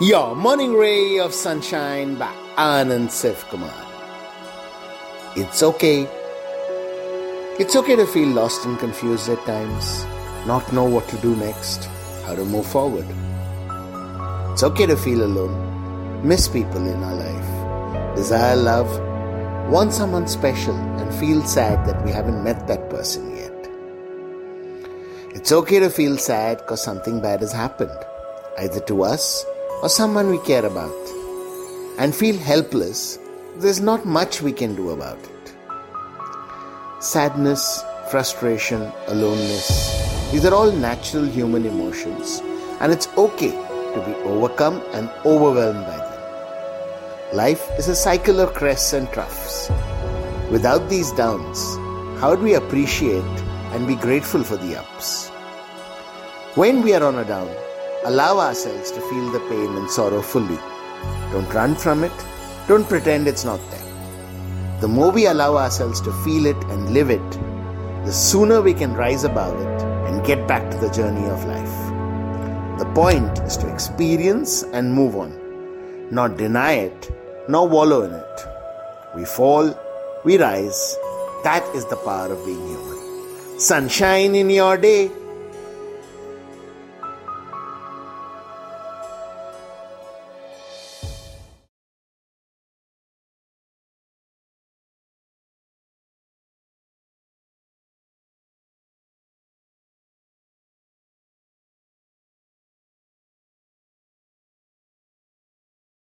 Your morning ray of sunshine by Anand Siv Kumar. It's okay. It's okay to feel lost and confused at times, not know what to do next, how to move forward. It's okay to feel alone, miss people in our life, desire love, want someone special, and feel sad that we haven't met that person yet. It's okay to feel sad because something bad has happened, either to us or someone we care about and feel helpless, there's not much we can do about it. Sadness, frustration, aloneness, these are all natural human emotions, and it's okay to be overcome and overwhelmed by them. Life is a cycle of crests and troughs. Without these downs, how do we appreciate and be grateful for the ups? When we are on a down, Allow ourselves to feel the pain and sorrow fully. Don't run from it. Don't pretend it's not there. The more we allow ourselves to feel it and live it, the sooner we can rise above it and get back to the journey of life. The point is to experience and move on, not deny it, nor wallow in it. We fall, we rise. That is the power of being human. Sunshine in your day